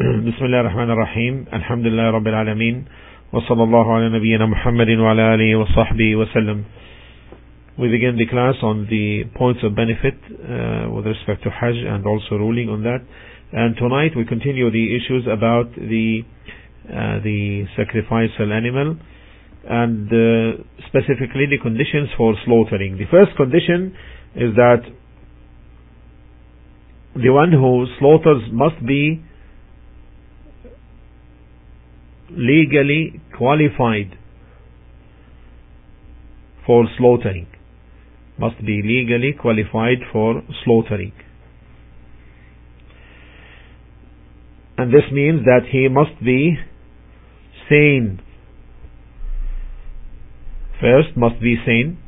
بسم الله الرحمن الرحيم الحمد لله رب العالمين وصلى الله على نبينا محمد وعلى آله وصحبه وسلم We begin the class on the points of benefit uh, with respect to Hajj and also ruling on that. And tonight we continue the issues about the uh, the sacrificial animal and uh, specifically the conditions for slaughtering. The first condition is that the one who slaughters must be legally qualified for slaughtering. Must be legally qualified for slaughtering. And this means that he must be sane. First must be sane.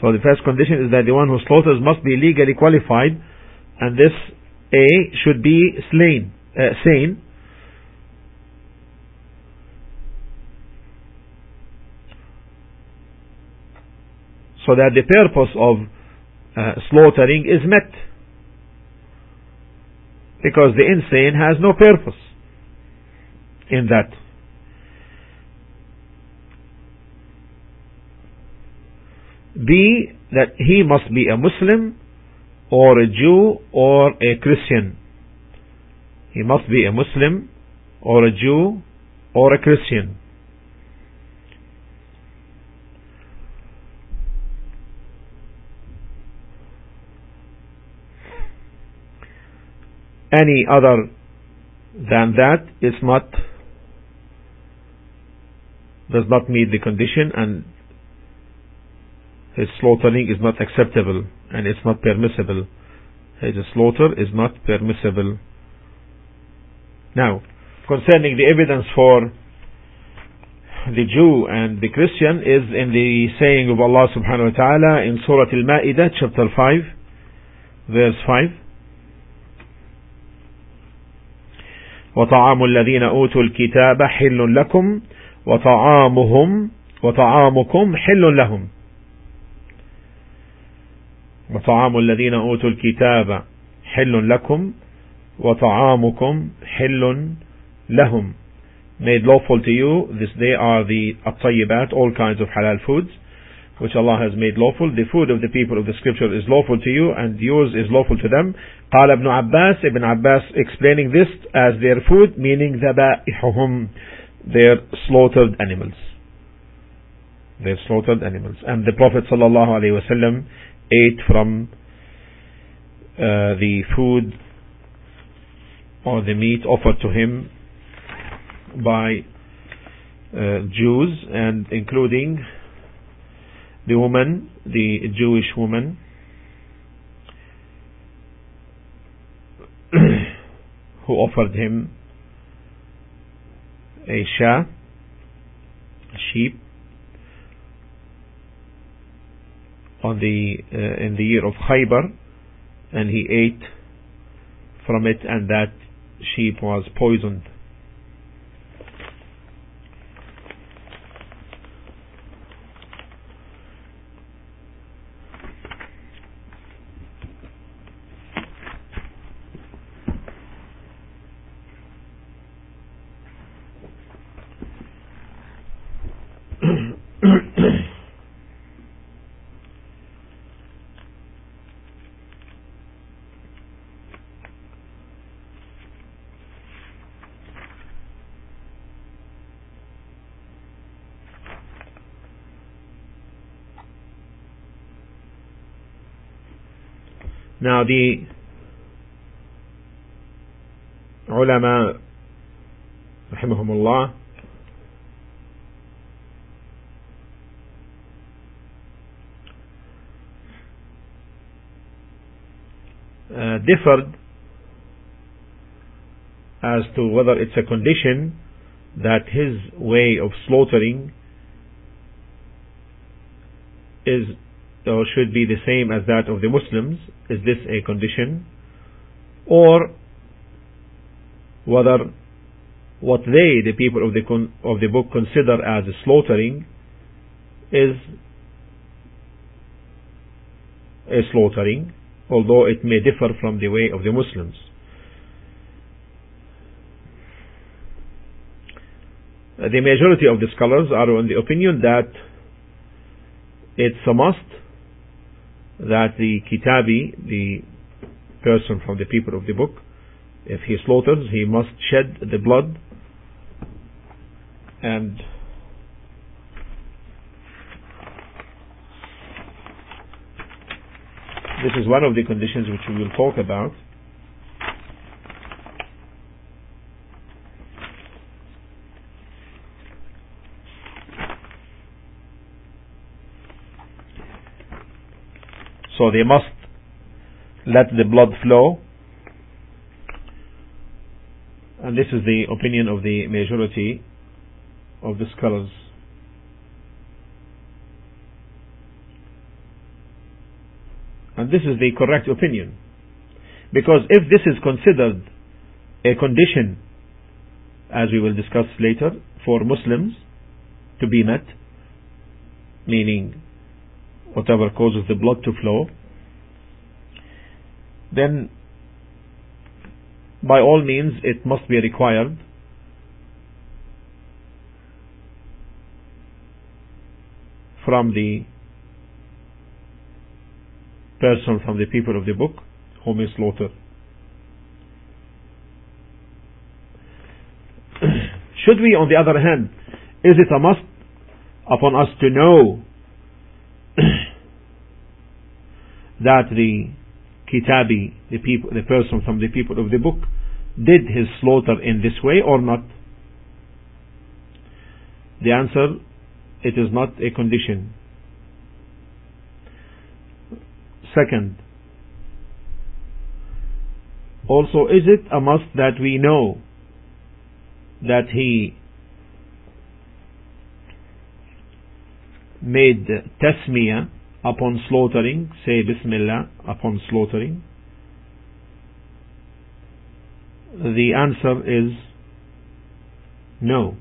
So the first condition is that the one who slaughters must be legally qualified. And this A should be slain, uh, sane. So that the purpose of uh, slaughtering is met. Because the insane has no purpose in that. B that he must be a Muslim or a Jew or a Christian. He must be a Muslim or a Jew or a Christian. Any other than that is not does not meet the condition and his slaughtering is not acceptable and it's not permissible his slaughter is not permissible now concerning the evidence for the Jew and the Christian is in the saying of Allah subhanahu wa ta'ala in Surah Al-Ma'idah chapter 5 verse 5 وطعام الذين أوتوا الكتاب حل لكم وطعامهم وطعامكم حل لهم وطعام الذين أوتوا الكتاب حل لكم وطعامكم حل لهم made lawful to you this day are the at all kinds of halal foods which Allah has made lawful. The food of the people of the scripture is lawful to you and yours is lawful to them. قال ابن Abbas, Ibn Abbas explaining this as their food, meaning ذبائحهم, their slaughtered animals. Their slaughtered animals. And the Prophet sallallahu alaihi wasallam ate from uh, the food or the meat offered to him by uh, Jews and including the woman, the Jewish woman, who offered him a sheep, on the uh, in the year of Khaybar, and he ate from it, and that sheep was poisoned. Now the ulama rahimahumullah uh, differed as to whether it's a condition that his way of slaughtering is or should be the same as that of the Muslims is this a condition or whether what they the people of the of the book consider as slaughtering is a slaughtering although it may differ from the way of the Muslims. The majority of the scholars are on the opinion that it's a must that the kitabi, the person from the people of the book, if he slaughters, he must shed the blood and this is one of the conditions which we will talk about. So they must let the blood flow. And this is the opinion of the majority of the scholars. And this is the correct opinion. Because if this is considered a condition, as we will discuss later, for Muslims to be met, meaning whatever causes the blood to flow, then by all means it must be required from the person from the people of the book whom is slaughtered. Should we, on the other hand, is it a must upon us to know that the kitabi, the people, the person from the people of the book, did his slaughter in this way or not? The answer, it is not a condition. Second, also is it a must that we know that he made tasmiyah upon slaughtering, say Bismillah upon slaughtering? The answer is no.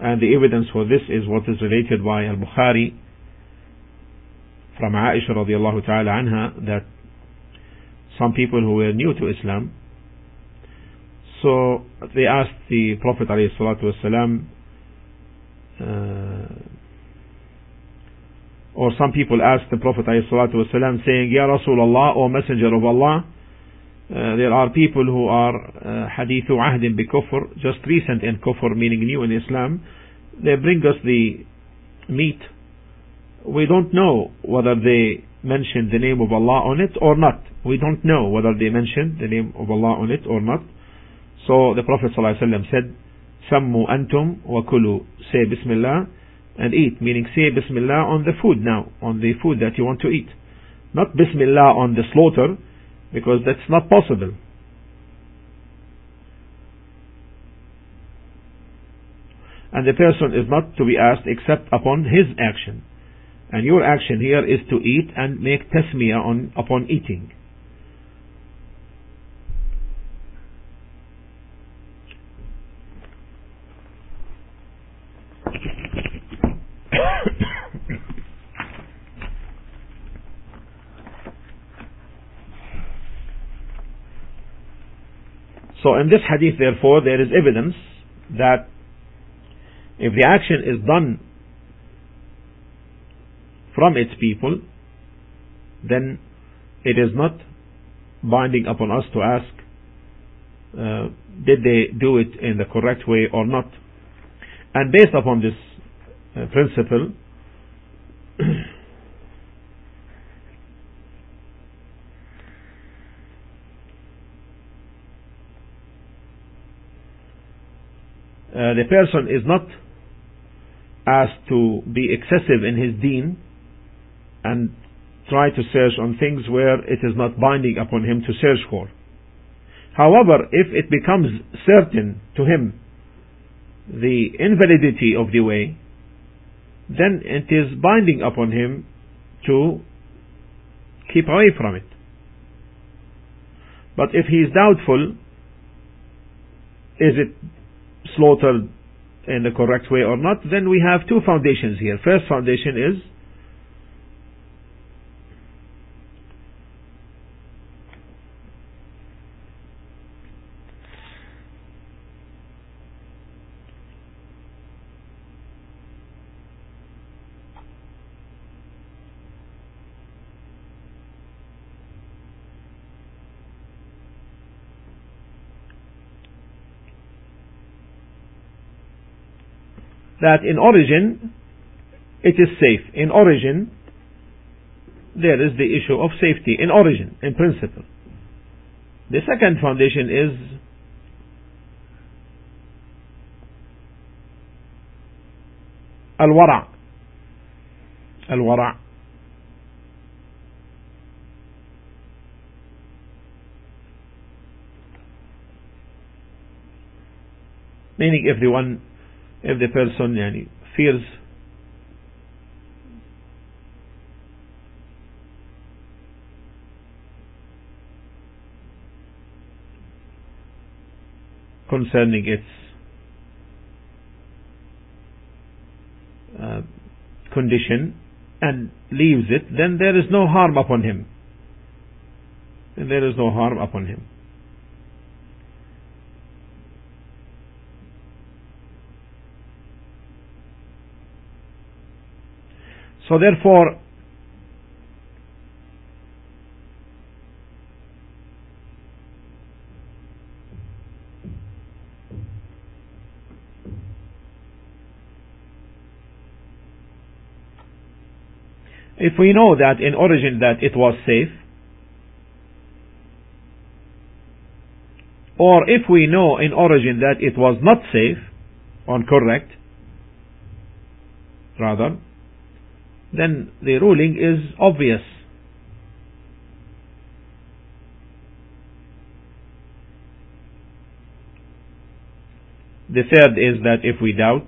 And the evidence for this is what is related by Al-Bukhari from Aisha radiallahu ta'ala anha that some people who were new to Islam so they asked the Prophet alayhi salatu uh, or some people ask the Prophet ﷺ saying, Ya Rasulullah, O Messenger of Allah, uh, there are people who are uh, hadithu ahdin bi kufr, just recent in kufr, meaning new in Islam. They bring us the meat. We don't know whether they mentioned the name of Allah on it or not. We don't know whether they mentioned the name of Allah on it or not. So the Prophet ﷺ said, antum wa kulu. Say Bismillah and eat, meaning say Bismillah on the food now, on the food that you want to eat. Not Bismillah on the slaughter, because that's not possible. And the person is not to be asked except upon his action. And your action here is to eat and make tasmiyah on, upon eating. So in this hadith, therefore, there is evidence that if the action is done from its people, then it is not binding upon us to ask, uh, did they do it in the correct way or not? And based upon this uh, principle, Uh, the person is not asked to be excessive in his deen and try to search on things where it is not binding upon him to search for. However, if it becomes certain to him the invalidity of the way, then it is binding upon him to keep away from it. But if he is doubtful, is it slaughtered in the correct way or not, then we have two foundations here. First foundation is that in origin it is safe. In origin, there is the issue of safety. In origin, in principle. The second foundation is الورع الورع meaning if the one if the person yani, fears concerning its uh, condition and leaves it, then there is no harm upon him. Then there is no harm upon him. So therefore, if we know that in origin that it was safe, or if we know in origin that it was not safe, or correct, rather, then the ruling is obvious. The third is that if we doubt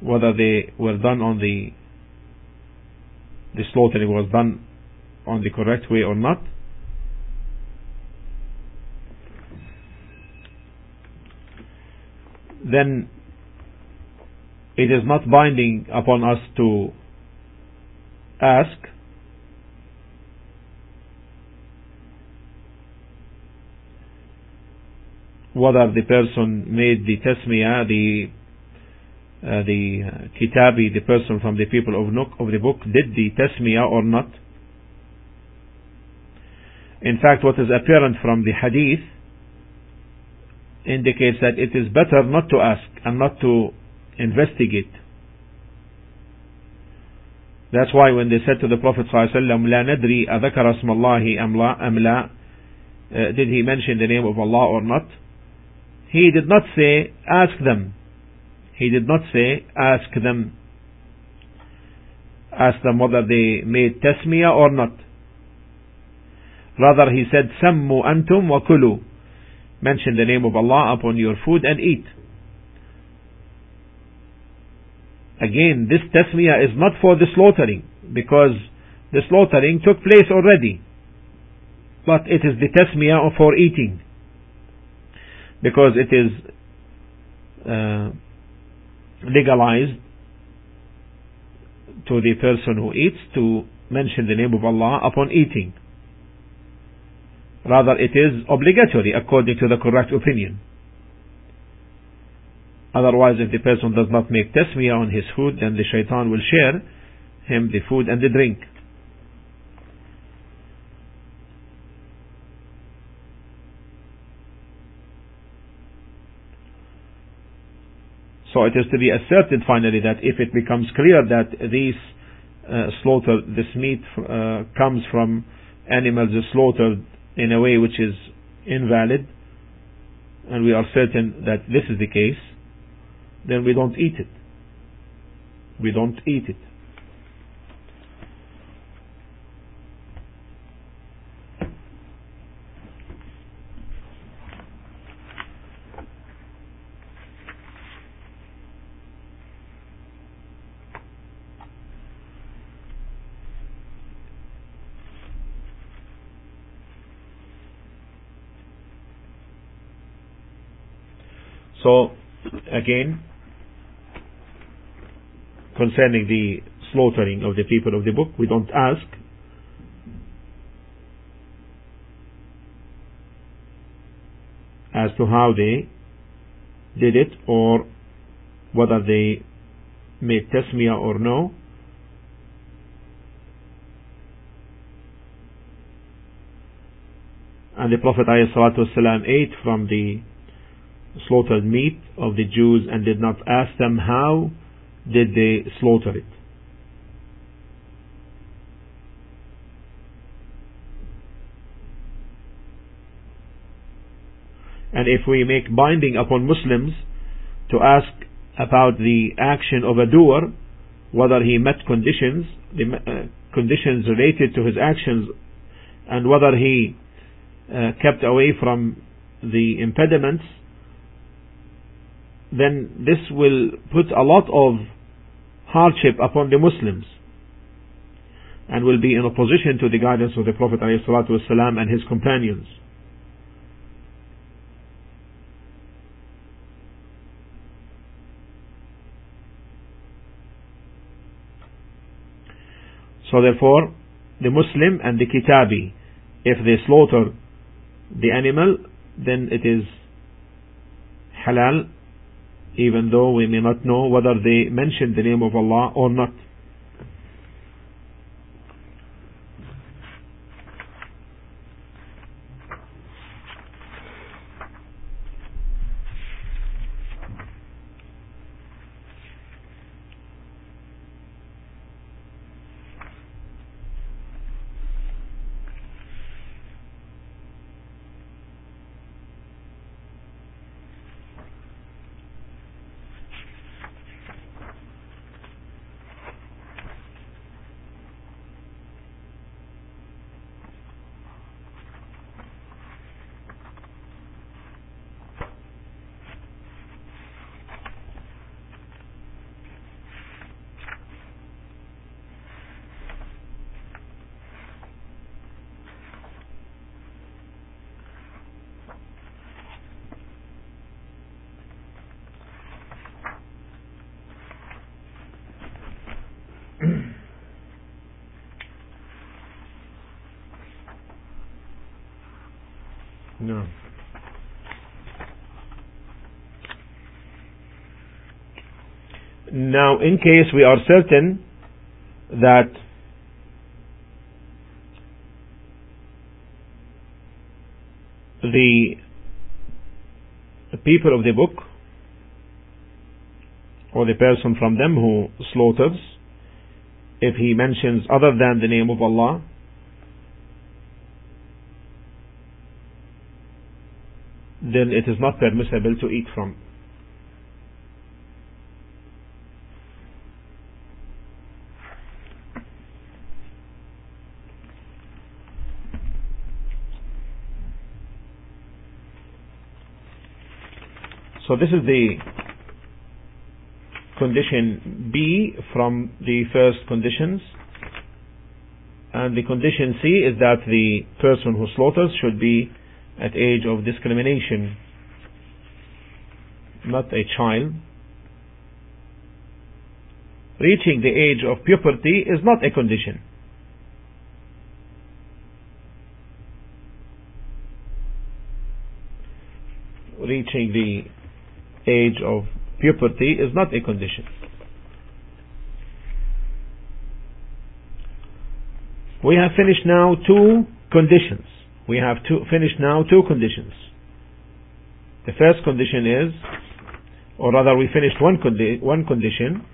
whether they were done on the the slaughtering was done on the correct way or not, then it is not binding upon us to ask whether the person made the tasmiyah, the uh, the kitabi, the person from the people of, of the book, did the tasmiyah or not. In fact, what is apparent from the hadith indicates that it is better not to ask and not to investigate. That's why when they said to the Prophet ﷺ, لا ندري أذكر اسم الله أم لا, أم لا uh, did he mention the name of Allah or not? He did not say, ask them. He did not say, ask them. Ask them whether they made tasmiyah or not. Rather, he said, Sammu antum wa kulu. Mention the name of Allah upon your food and eat. Again, this tasmiyah is not for the slaughtering, because the slaughtering took place already. But it is the tasmiyah for eating. Because it is uh, legalized to the person who eats to mention the name of Allah upon eating. Rather, it is obligatory according to the correct opinion. Otherwise, if the person does not make tasmiyah on his food, then the shaitan will share him the food and the drink. So it is to be asserted finally that if it becomes clear that these uh, slaughter, this meat uh, comes from animals slaughtered in a way which is invalid, and we are certain that this is the case, then we don't eat it. We don't eat it. So, again, concerning the slaughtering of the people of the book, we don't ask. As to how they did it or whether they made tasmiyah or no. And the Prophet ﷺ ate from the slaughtered meat of the Jews and did not ask them how did they slaughter it. And if we make binding upon Muslims to ask about the action of a doer, whether he met conditions, the uh, conditions related to his actions, and whether he uh, kept away from the impediments, then this will put a lot of hardship upon the Muslims and will be in opposition to the guidance of the Prophet ﷺ and his companions. So therefore, the Muslim and the Kitabi, if they slaughter the animal, then it is halal, even though we may not know whether they mention the name of Allah or not. No. Now, in case we are certain that the people of the book or the person from them who slaughters, if he mentions other than the name of Allah, then it is not permissible to eat from. So this is the condition B from the first conditions. And the condition C is that the person who slaughters should be at age of discrimination, not a child. Reaching the age of puberty is not a condition. Reaching the age of puberty is not a condition. We have finished now two conditions we have two, finished now two conditions. The first condition is, or rather we finished one, condi- one condition,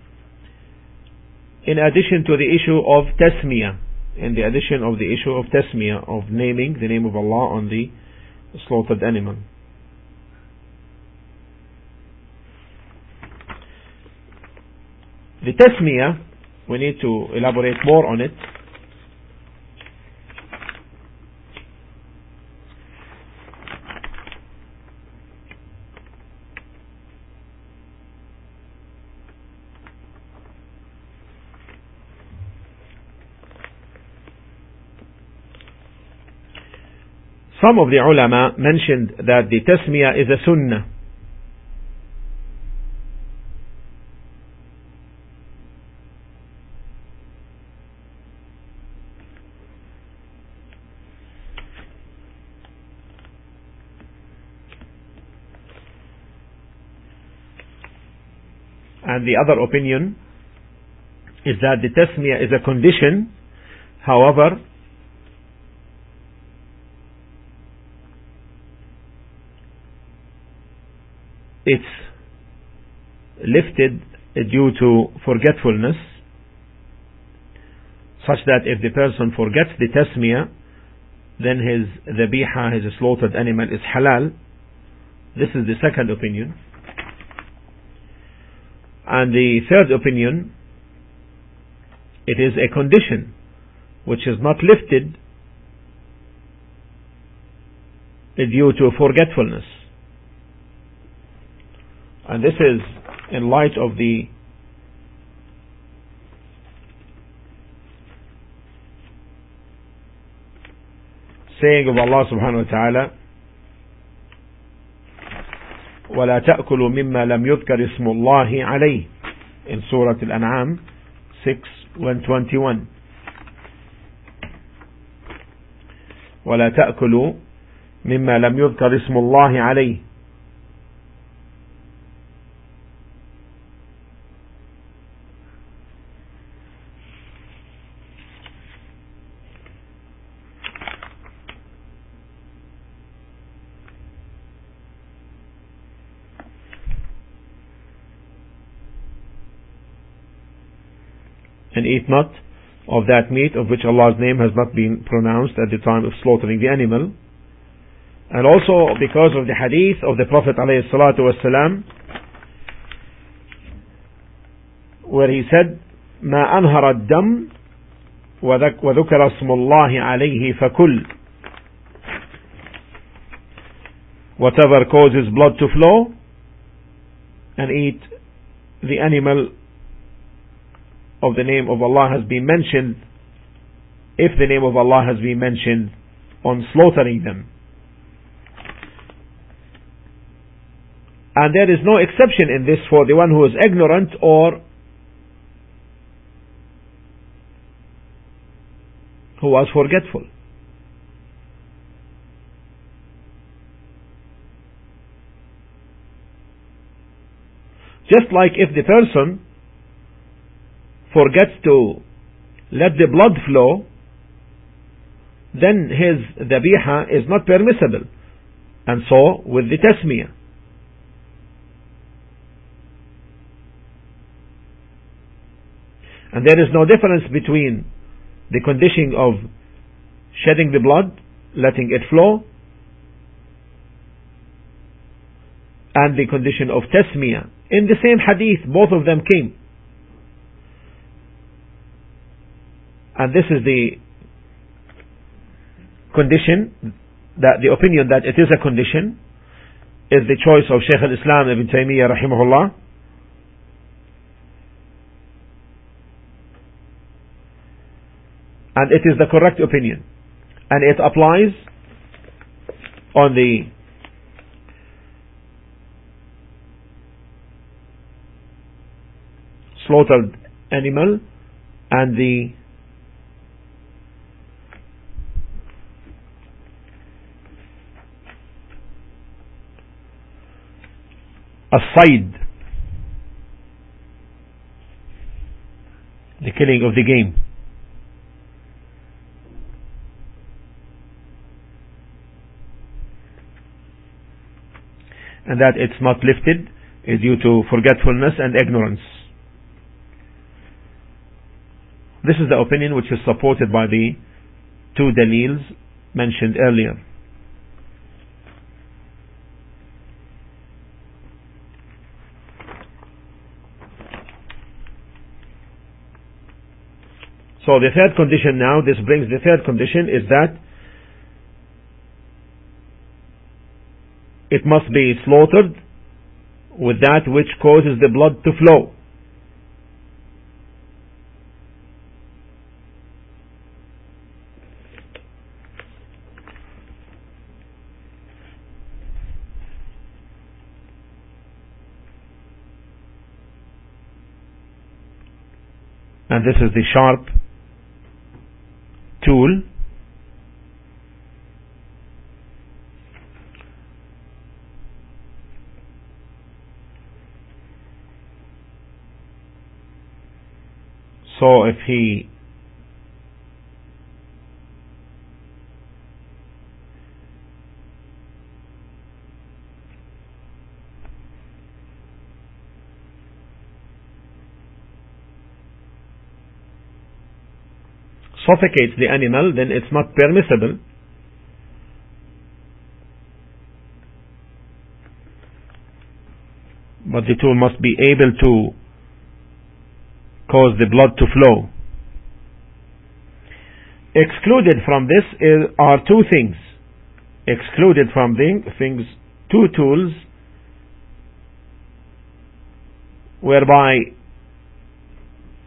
in addition to the issue of tasmiyah, in the addition of the issue of tasmiyah, of naming the name of Allah on the slaughtered animal. The tasmiyah, we need to elaborate more on it. Some of the ulama mentioned that the tasmiyah is a sunnah. And the other opinion is that the tasmiyah is a condition. However, it's lifted due to forgetfulness, such that if the person forgets the tasmiyah, then his dhabiha, his slaughtered animal is halal. This is the second opinion. And the third opinion, it is a condition which is not lifted due to forgetfulness. And this is in light of the saying of Allah subhanahu wa ta'ala ولا تأكلوا مما لم يذكر اسم الله عليه in Surah Al-An'am 6 121 ولا تأكلوا مما لم يذكر اسم الله عليه and eat not of that meat of which Allah's name has not been pronounced at the time of slaughtering the animal. And also because of the hadith of the Prophet ﷺ where he said, ما أنهر الدم وذكر اسم الله عليه فكل whatever causes blood to flow and eat the animal of the name of Allah has been mentioned, if the name of Allah has been mentioned on slaughtering them. And there is no exception in this for the one who is ignorant or who was forgetful. Just like if the person forgets to let the blood flow, then his dhabiha is not permissible. And so with the tasmiyah. And there is no difference between the condition of shedding the blood, letting it flow, and the condition of tasmiyah. In the same hadith, both of them came. And this is the condition, that the opinion that it is a condition, is the choice of Shaykh al-Islam Ibn Taymiyyah rahimahullah. And it is the correct opinion. And it applies on the slaughtered animal and the As-sayd, the killing of the game. And that it's not lifted is due to forgetfulness and ignorance. This is the opinion which is supported by the two dalils mentioned earlier. So the third condition now, this brings the third condition is that it must be slaughtered with that which causes the blood to flow. And this is the sharp so if he suffocates the animal, then it's not permissible. But the tool must be able to cause the blood to flow. Excluded from this is, are two things. Excluded from the things, two tools whereby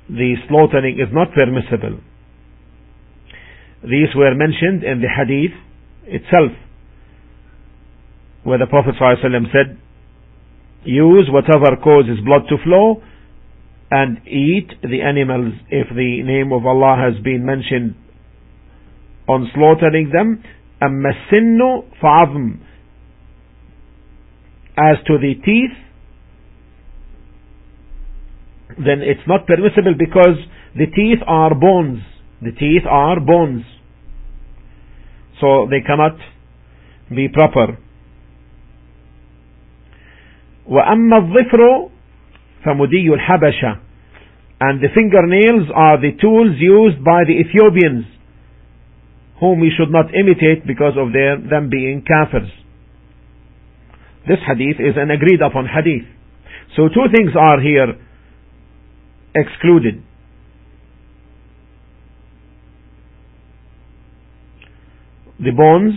the slaughtering is not permissible. These were mentioned in the hadith itself, where the Prophet ﷺ said, use whatever causes blood to flow and eat the animals if the name of Allah has been mentioned on slaughtering them. أما السن فعظم As to the teeth, then it's not permissible because the teeth are bones. The teeth are bones. So they cannot be proper. وأما الظفر فمدي الحبشة and the fingernails are the tools used by the Ethiopians whom we should not imitate because of their, them being kafirs. This hadith is an agreed upon hadith. So two things are here excluded. The bones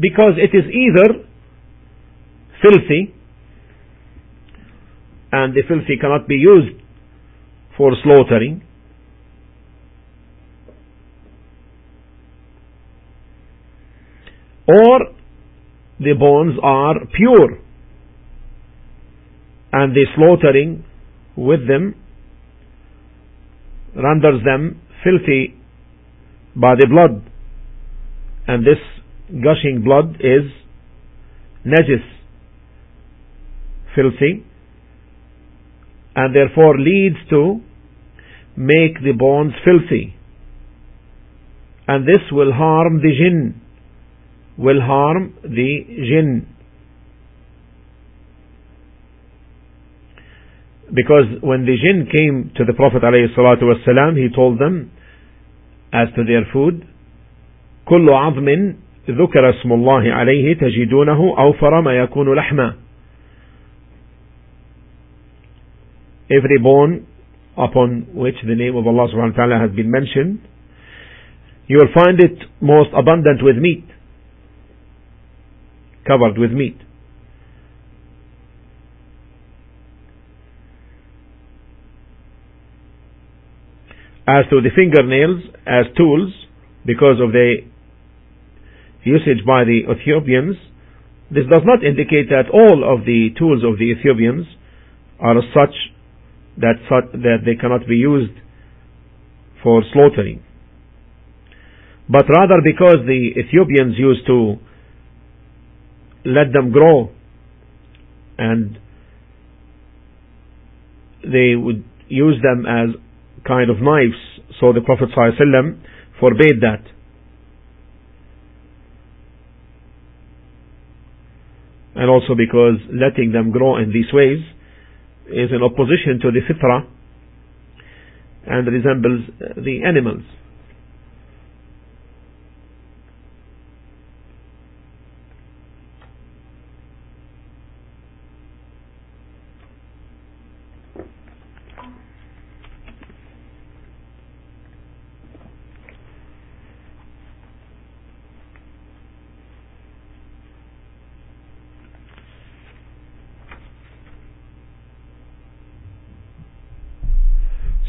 because it is either filthy and the filthy cannot be used for slaughtering. Or the bones are pure and the slaughtering with them renders them filthy by the blood. And this gushing blood is najis, filthy, and therefore leads to make the bones filthy. And this will harm the jinn, will harm the jinn. Because when the jinn came to the Prophet ﷺ, he told them, as to their food, كل عظم ذكر اسم الله عليه تجدونه أوفر ما يكون لحما every bone upon which the name of Allah subhanahu wa ta'ala has been mentioned you will find it most abundant with meat covered with meat. As to the fingernails as tools because of the usage by the Ethiopians, this does not indicate that all of the tools of the Ethiopians are such that, that they cannot be used for slaughtering. But rather because the Ethiopians used to let them grow and they would use them as kind of knives. So the Prophet ﷺ forbade that. and also because letting them grow in these ways is in opposition to the fitra and resembles the animals.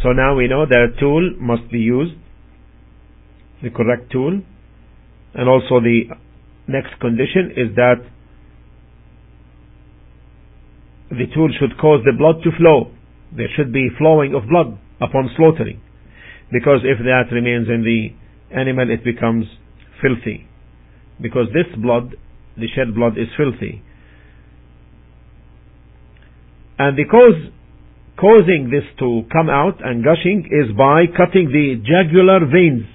So now we know that a tool must be used, the correct tool, and also the next condition is that the tool should cause the blood to flow. There should be flowing of blood upon slaughtering. Because if that remains in the animal, it becomes filthy. Because this blood, the shed blood, is filthy. And the cause causing this to come out and gushing is by cutting the jugular veins.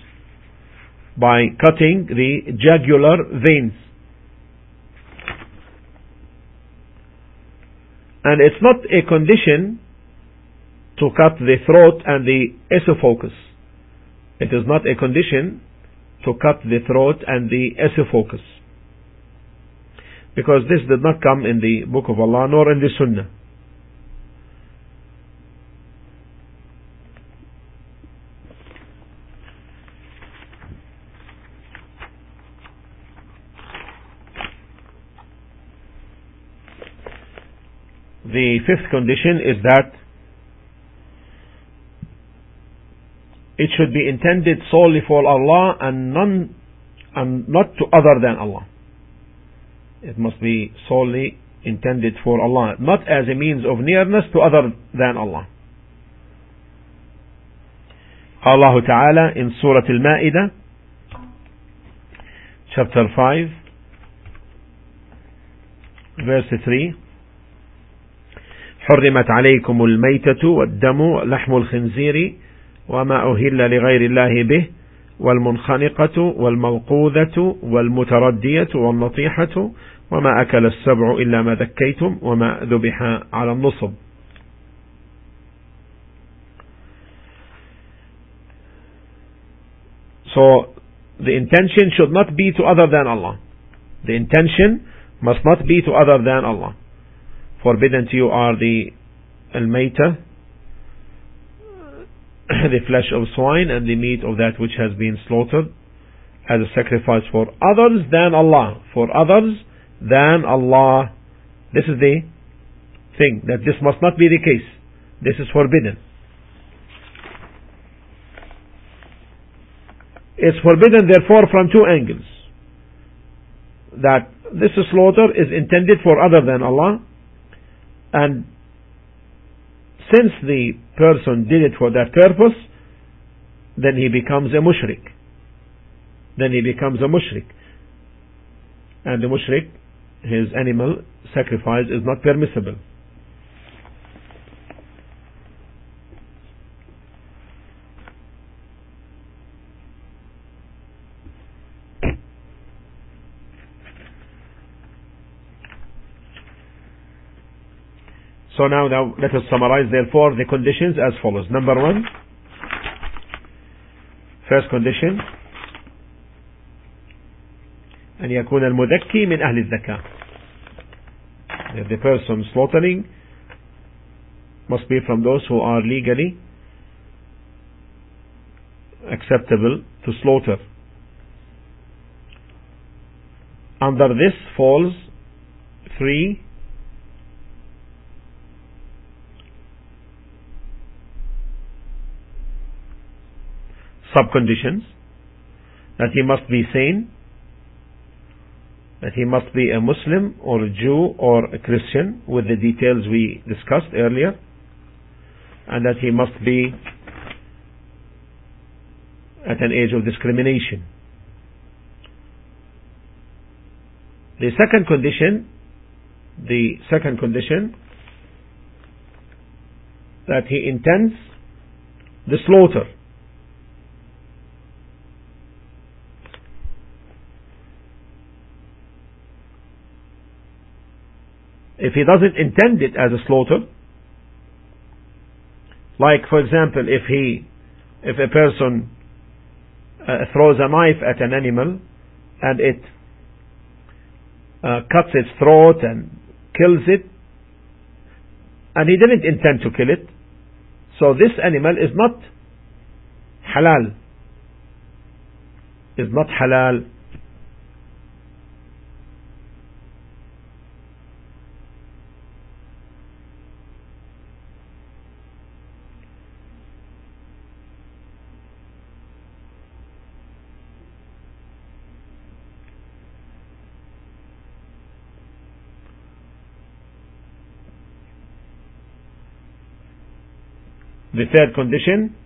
By cutting the jugular veins. And it's not a condition to cut the throat and the esophagus. It is not a condition to cut the throat and the esophagus. Because this did not come in the book of Allah nor in the Sunnah. The fifth condition is that it should be intended solely for Allah and none and not to other than Allah. It must be solely intended for Allah, not as a means of nearness to other than Allah. Allah Ta'ala in Surah Al-Ma'idah, chapter 5, verse 3, حرمت عليكم الميتة والدم لحم الخنزير وما أهل لغير الله به والمنخنقة والموقوذة والمتردية والنطيحة وما أكل السبع إلا ما ذكيتم وما ذبح على النصب So the intention should not be to other than Allah. The intention must not be to other than Allah. Forbidden to you are the al-mayta, the flesh of swine and the meat of that which has been slaughtered as a sacrifice for others than Allah. For others than Allah. This is the thing, that this must not be the case. This is forbidden. It's forbidden therefore from two angles. That this slaughter is intended for other than Allah and since the person did it for that purpose, then he becomes a mushrik. Then he becomes a mushrik. And the mushrik, his animal sacrifice is not permissible. So now, now let us summarize therefore the conditions as follows. Number one, first condition أن يكون المذكي من أهل الزكاة. That the person slaughtering must be from those who are legally acceptable to slaughter. Under this falls three subconditions that he must be sane, that he must be a Muslim or a Jew or a Christian with the details we discussed earlier, and that he must be at an age of discrimination. The second condition, the second condition, that he intends the slaughter if he doesn't intend it as a slaughter, like for example, if he, if a person uh, throws a knife at an animal and it uh, cuts its throat and kills it, and he didn't intend to kill it, so this animal is not halal, is not halal The third condition,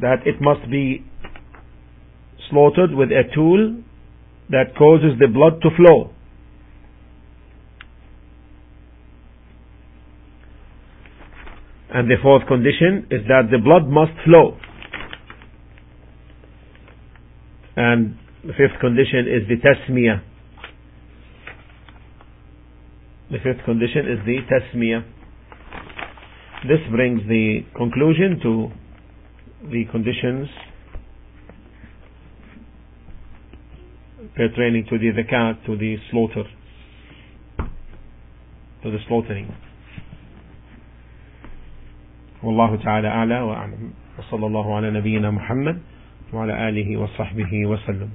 that it must be slaughtered with a tool that causes the blood to flow. And the fourth condition is that the blood must flow. And the fifth condition is the tasmiyah. The fifth condition is the tasmiyah. This brings the conclusion to the conditions pertaining to the zakat, to the slaughter, to the slaughtering. والله تعالى أعلى وأعلم وصلى الله على نبينا محمد وعلى آله وصحبه وسلم